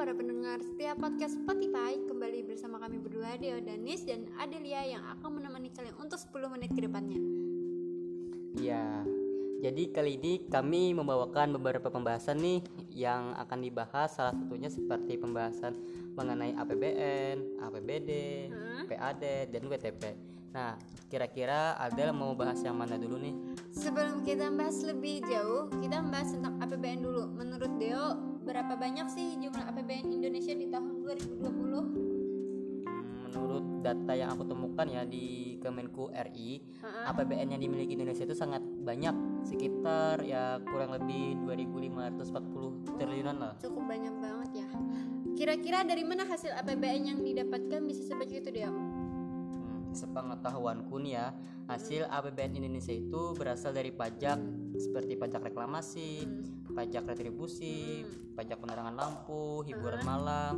para pendengar setiap podcast Spotify Kembali bersama kami berdua Deo Danis dan Adelia yang akan menemani kalian untuk 10 menit ke depannya Iya, jadi kali ini kami membawakan beberapa pembahasan nih yang akan dibahas salah satunya seperti pembahasan mengenai APBN, APBD, Hmm? PAD, dan WTP. Nah, kira-kira Adel mau bahas yang mana dulu nih? Sebelum kita bahas lebih jauh Kita membahas tentang APBN dulu Menurut Deo berapa banyak sih jumlah APBN Indonesia di tahun 2020? Hmm, Menurut data yang aku temukan ya di Kemenku RI, Heeh. APBN yang dimiliki Indonesia itu sangat banyak, sekitar ya kurang lebih 2.540 triliunan lah. Cukup banyak banget ya Kira-kira dari mana hasil APBN yang didapatkan bisa sebanyak itu Deo? Hmm, sepengetahuanku nih ya, hasil APBN Indonesia itu berasal dari pajak seperti pajak reklamasi, pajak retribusi, pajak penerangan lampu, hiburan malam,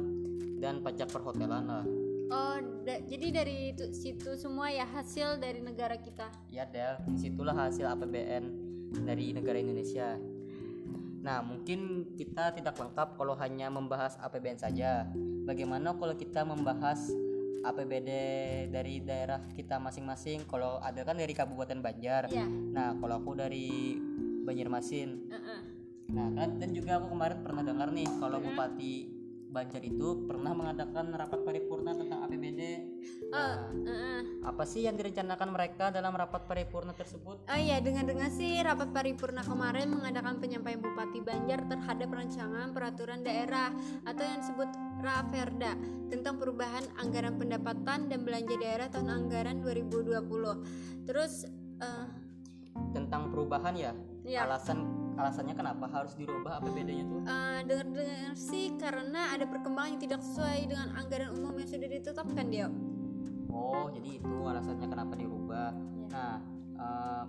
dan pajak perhotelan lah. Oh, da- jadi dari itu, situ semua ya hasil dari negara kita. Ya Del, di situlah hasil APBN dari negara Indonesia. Nah, mungkin kita tidak lengkap kalau hanya membahas APBN saja. Bagaimana kalau kita membahas APBD dari daerah kita masing-masing? Kalau ada kan dari Kabupaten Banjar. Iya. Nah, kalau aku dari Banjarmasin. Heeh. Nah, kan dan juga aku kemarin pernah dengar nih kalau Bupati Banjar itu pernah mengadakan rapat paripurna tentang APBD. Nah, Heeh. apa sih yang direncanakan mereka dalam rapat paripurna tersebut? Oh iya, dengar-dengar sih rapat paripurna kemarin mengadakan penyampaian Bupati Banjar terhadap rancangan peraturan daerah atau yang disebut Raperda tentang perubahan anggaran pendapatan dan belanja daerah tahun anggaran 2020. Terus eh, tentang perubahan ya Iya. alasan alasannya kenapa harus dirubah APBD-nya tuh eh, dengar-dengar sih karena ada perkembangan yang tidak sesuai dengan anggaran umum yang sudah ditetapkan dia. oh jadi itu alasannya kenapa dirubah Iya. nah eh,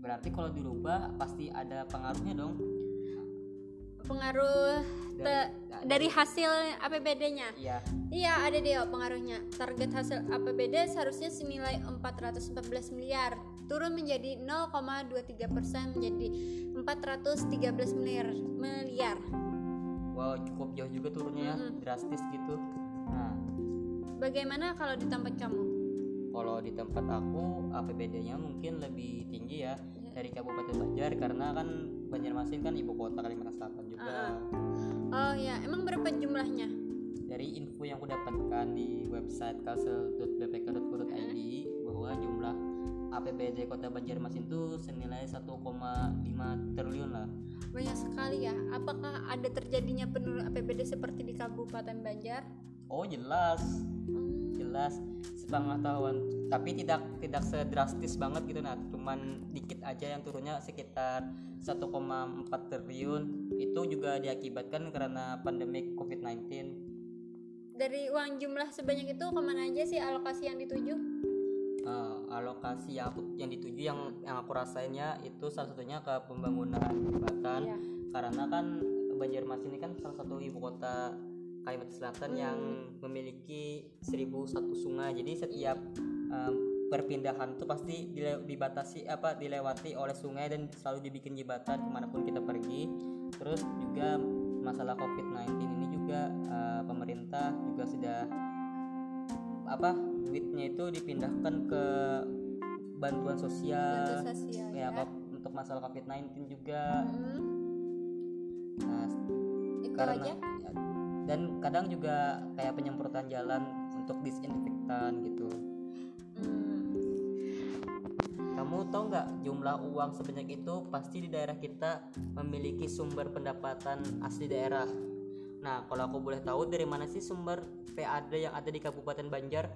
berarti kalau dirubah pasti ada pengaruhnya dong Pengaruh te- Dari- dari hasil APBD-nya. iya Iya ada deh pengaruhnya. Target hasil APBD seharusnya senilai 414 miliar, turun menjadi 0,23 persen menjadi 413 miliar. miliar. wow cukup jauh juga turunnya ya drastis gitu nah Bagaimana kalau di tempat kamu? kalau di tempat aku APBD-nya mungkin lebih tinggi ya. Dari Kabupaten Banjar karena kan Banjarmasin kan ibu kota Kalimantan Selatan juga Oh ya, emang berapa jumlahnya? dari info yang aku dapatkan di website kalsel.bpk.go.id bahwa jumlah APBD Kota Banjarmasin itu senilai 1,5 triliun lah. Banyak sekali ya. Apakah ada terjadinya penurunan APBD seperti di Kabupaten Banjar? Oh jelas sepengetahuan tapi tidak tidak sedrastis banget gitu nah cuman dikit aja yang turunnya sekitar 1,4 triliun. Itu juga diakibatkan karena pandemi COVID-19 Dari uang jumlah sebanyak itu ke mana aja sih alokasi yang dituju? Eh, alokasi yang aku yang dituju yang yang aku rasainnya itu salah satunya ke pembangunan jembatan. Iya. karena kan Banjarmasin ini kan salah satu ibu kota Kalimantan Selatan yang memiliki 1001 sungai. Jadi setiap em, perpindahan tuh pasti dile- dibatasi apa dilewati oleh sungai dan selalu dibikin jembatan ke mana pun kita pergi. Terus juga masalah COVID-19 ini juga eh, pemerintah juga sudah apa duitnya itu dipindahkan ke bantuan sosial, Bantuan sosial, ya, ya. untuk masalah COVID-19 juga. Hmm, nah itu karena aja. Dan kadang juga kayak penyemprotan jalan untuk disinfektan gitu. Hmm. kamu tahu nggak jumlah uang sebanyak itu pasti di daerah kita memiliki sumber pendapatan asli daerah. Nah kalau aku boleh tahu dari mana sih sumber PAD yang ada di Kabupaten Banjar?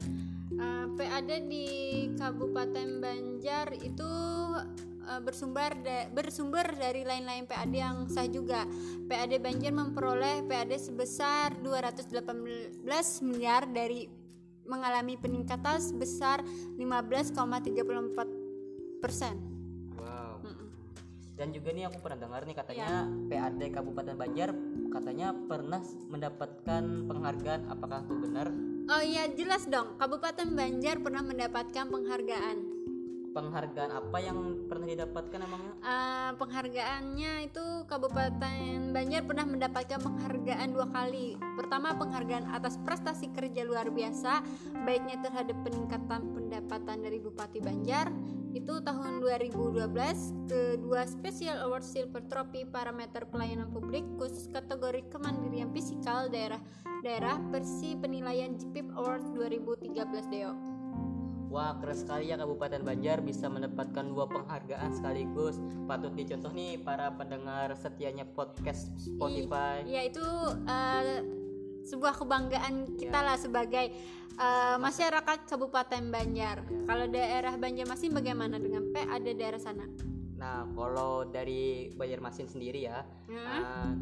Uh, PAD di Kabupaten Banjar itu uh, bersumber da- bersumber dari lain-lain PAD yang sah juga. PAD Banjar memperoleh PAD sebesar 218 miliar dari mengalami peningkatan sebesar 15,34 persen. Wow. Dan juga nih aku pernah dengar nih katanya PAD Kabupaten Banjar katanya pernah mendapatkan penghargaan. Apakah itu benar? Oh iya jelas dong, Kabupaten Banjar pernah mendapatkan penghargaan. Penghargaan apa yang pernah didapatkan emangnya Uh, penghargaannya itu Kabupaten Banjar pernah mendapatkan penghargaan dua kali. Pertama penghargaan atas prestasi kerja luar biasa, baiknya terhadap peningkatan pendapatan dari Bupati Banjar itu tahun 2012. Kedua Special Award Silver Trophy parameter pelayanan publik khusus kategori kemandirian fisikal daerah daerah versi penilaian GPIP Award 2013 Deo. Wah keren sekali ya Kabupaten Banjar bisa mendapatkan dua penghargaan sekaligus Patut dicontoh nih para pendengar setianya podcast Spotify Ya itu uh, sebuah kebanggaan kita Ya. lah sebagai uh, masyarakat Kabupaten Banjar. Kalau daerah Banjarmasin bagaimana dengan PAD daerah sana? Nah kalau dari Banjarmasin sendiri ya Hmm? uh,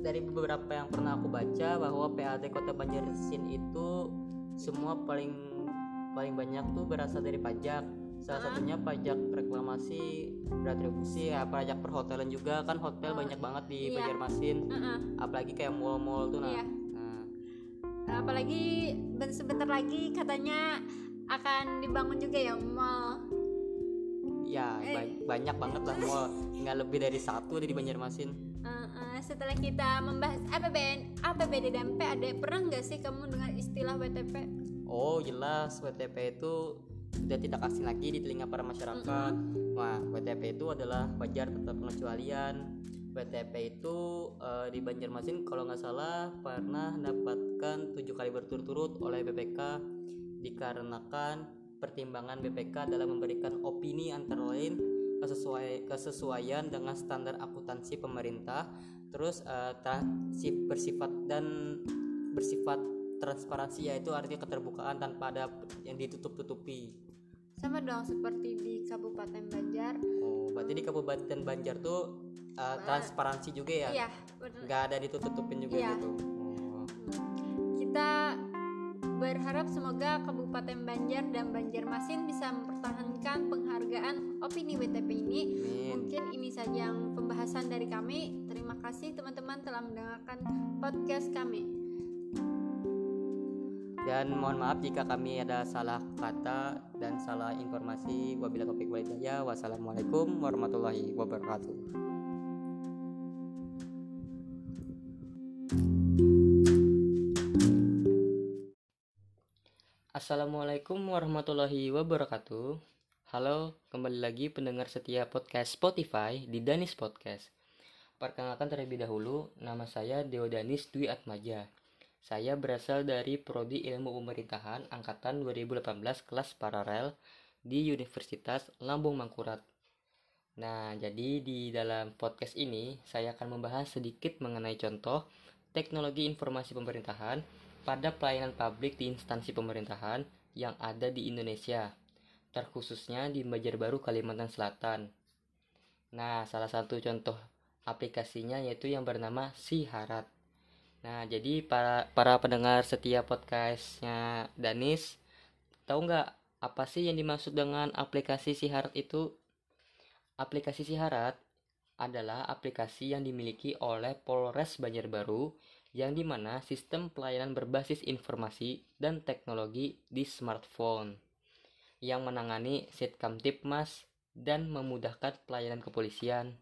Dari beberapa yang pernah aku baca bahwa PAD Kota Banjarmasin itu Semua paling paling banyak tuh berasal dari pajak Salah Ah. satunya pajak reklamasi, retribusi, ya pajak perhotelan juga kan hotel Oh, banyak banget di iya. Banjarmasin Uh-uh. apalagi kayak mall-mall tuh nah, Iya. nah Apalagi ben- sebentar lagi katanya akan dibangun juga ya mall. ya Eh. ba- banyak banget lah mall nggak lebih dari satu di Banjarmasin. Setelah kita membahas APBN, APBD dan PAD, pernah nggak sih kamu dengar istilah WTP? Oh jelas WTP itu sudah tidak asing lagi di telinga para masyarakat. Wah WTP itu adalah wajar tetap pengecualian. WTP itu eh, di Banjarmasin kalau nggak salah pernah mendapatkan tujuh kali berturut-turut oleh BPK dikarenakan pertimbangan BPK dalam memberikan opini antara lain kesesuai kesesuaian dengan standar akuntansi pemerintah. Terus si- bersifat dan bersifat transparansi yaitu artinya keterbukaan tanpa ada yang ditutup-tutupi Sama dong seperti di Kabupaten Banjar. oh berarti di Kabupaten Banjar tuh eh, transparansi juga ya Iya, benar. nggak ada ditutup-tutupin juga Iya. gitu oh. Kita berharap semoga Kabupaten Banjar dan Banjarmasin bisa mempertahankan penghargaan opini WTP ini. Amin. Mungkin ini saja yang pembahasan dari kami. Terima kasih teman-teman telah mendengarkan podcast kami. Dan mohon maaf jika kami ada salah kata dan salah informasi. Wabila topik walidaya. Wassalamualaikum warahmatullahi wabarakatuh. Assalamualaikum warahmatullahi wabarakatuh. Halo, kembali lagi pendengar setia podcast Spotify di Danis Podcast. Perkenalkan terlebih dahulu, nama saya Deo Danis Dwi Atmaja. Saya berasal dari Prodi Ilmu Pemerintahan Angkatan 2018 kelas paralel di Universitas Lambung Mangkurat. Nah, jadi di dalam podcast ini saya akan membahas sedikit mengenai contoh teknologi informasi pemerintahan pada pelayanan publik di instansi pemerintahan yang ada di Indonesia, terkhususnya di Banjarbaru, Kalimantan Selatan. Nah, salah satu contoh aplikasinya yaitu yang bernama Siharat. Nah, jadi para para pendengar setia podcastnya Danis, tahu nggak apa sih yang dimaksud dengan aplikasi Siharat itu? Aplikasi Siharat adalah aplikasi yang dimiliki oleh Polres Banjarbaru yang di mana sistem pelayanan berbasis informasi dan teknologi di smartphone yang menangani Sitkam Tipmas dan memudahkan pelayanan kepolisian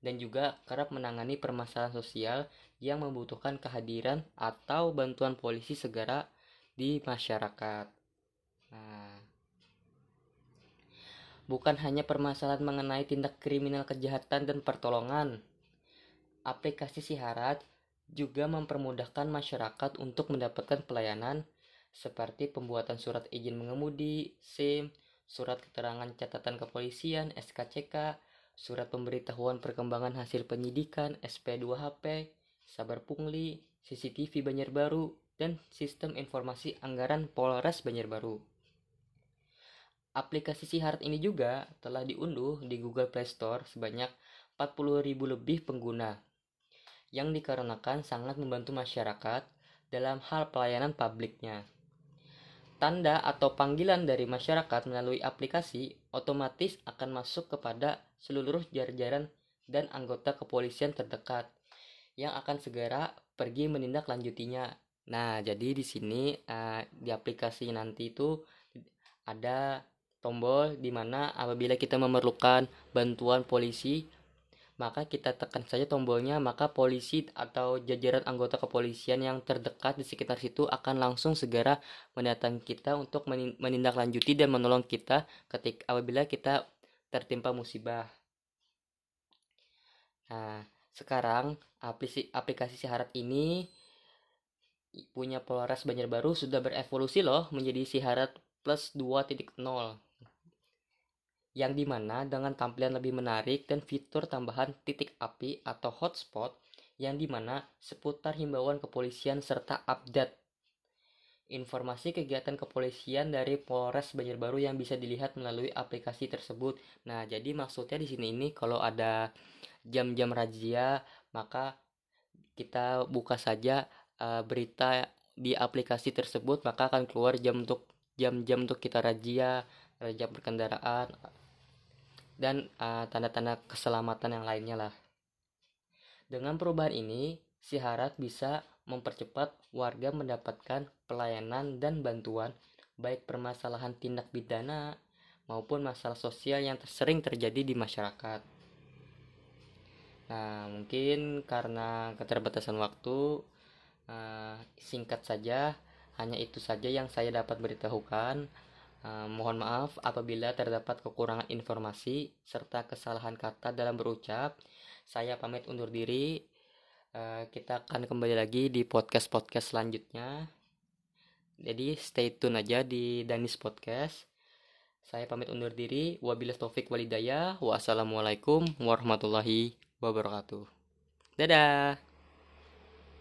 dan juga kerap menangani permasalahan sosial yang membutuhkan kehadiran atau bantuan polisi segera di masyarakat. Nah, bukan hanya permasalahan mengenai tindak kriminal kejahatan dan pertolongan. Aplikasi Siharat juga mempermudahkan masyarakat untuk mendapatkan pelayanan seperti pembuatan surat izin mengemudi, SIM, surat keterangan catatan kepolisian, SKCK, surat pemberitahuan perkembangan hasil penyidikan, SP2HP, sabar pungli, CCTV Banjarbaru, dan sistem informasi anggaran Polres Banjarbaru. Aplikasi Siharat ini juga telah diunduh di Google Play Store sebanyak 40.000 lebih pengguna yang dikarenakan sangat membantu masyarakat dalam hal pelayanan publiknya. Tanda atau panggilan dari masyarakat melalui aplikasi otomatis akan masuk kepada seluruh jajaran dan anggota kepolisian terdekat yang akan segera pergi menindaklanjutinya. Nah, jadi di sini eh, di aplikasi nanti itu ada tombol di mana apabila kita memerlukan bantuan polisi maka kita tekan saja tombolnya maka polisi atau jajaran anggota kepolisian yang terdekat di sekitar situ akan langsung segera mendatangi kita untuk menindaklanjuti dan menolong kita ketika apabila kita tertimpa musibah. Nah, sekarang aplikasi aplikasi Siharat ini punya Polres Banjarbaru sudah berevolusi loh menjadi Siharat plus 2.0 yang di mana dengan tampilan lebih menarik dan fitur tambahan titik api atau hotspot yang di mana seputar himbauan kepolisian serta update informasi kegiatan kepolisian dari Polres Banjarbaru yang bisa dilihat melalui aplikasi tersebut. Nah, jadi maksudnya di sini ini kalau ada jam-jam razia, maka kita buka saja uh, berita di aplikasi tersebut, maka akan keluar jam untuk jam-jam untuk kita razia, razia berkendaraan dan uh, tanda-tanda keselamatan yang lainnya lah. Dengan perubahan ini, si Harat bisa mempercepat warga mendapatkan pelayanan dan bantuan baik permasalahan tindak pidana maupun masalah sosial yang sering terjadi di masyarakat. Nah, mungkin karena keterbatasan waktu, uh, singkat saja, hanya itu saja yang saya dapat beritahukan. Uh, mohon maaf apabila terdapat kekurangan informasi serta kesalahan kata dalam berucap. Saya pamit undur diri. Uh, kita akan kembali lagi di podcast-podcast selanjutnya. Jadi stay tune aja di Danis Podcast. Saya pamit undur diri. Wabillahi taufik walidayah. Wassalamualaikum warahmatullahi wabarakatuh. Dadah.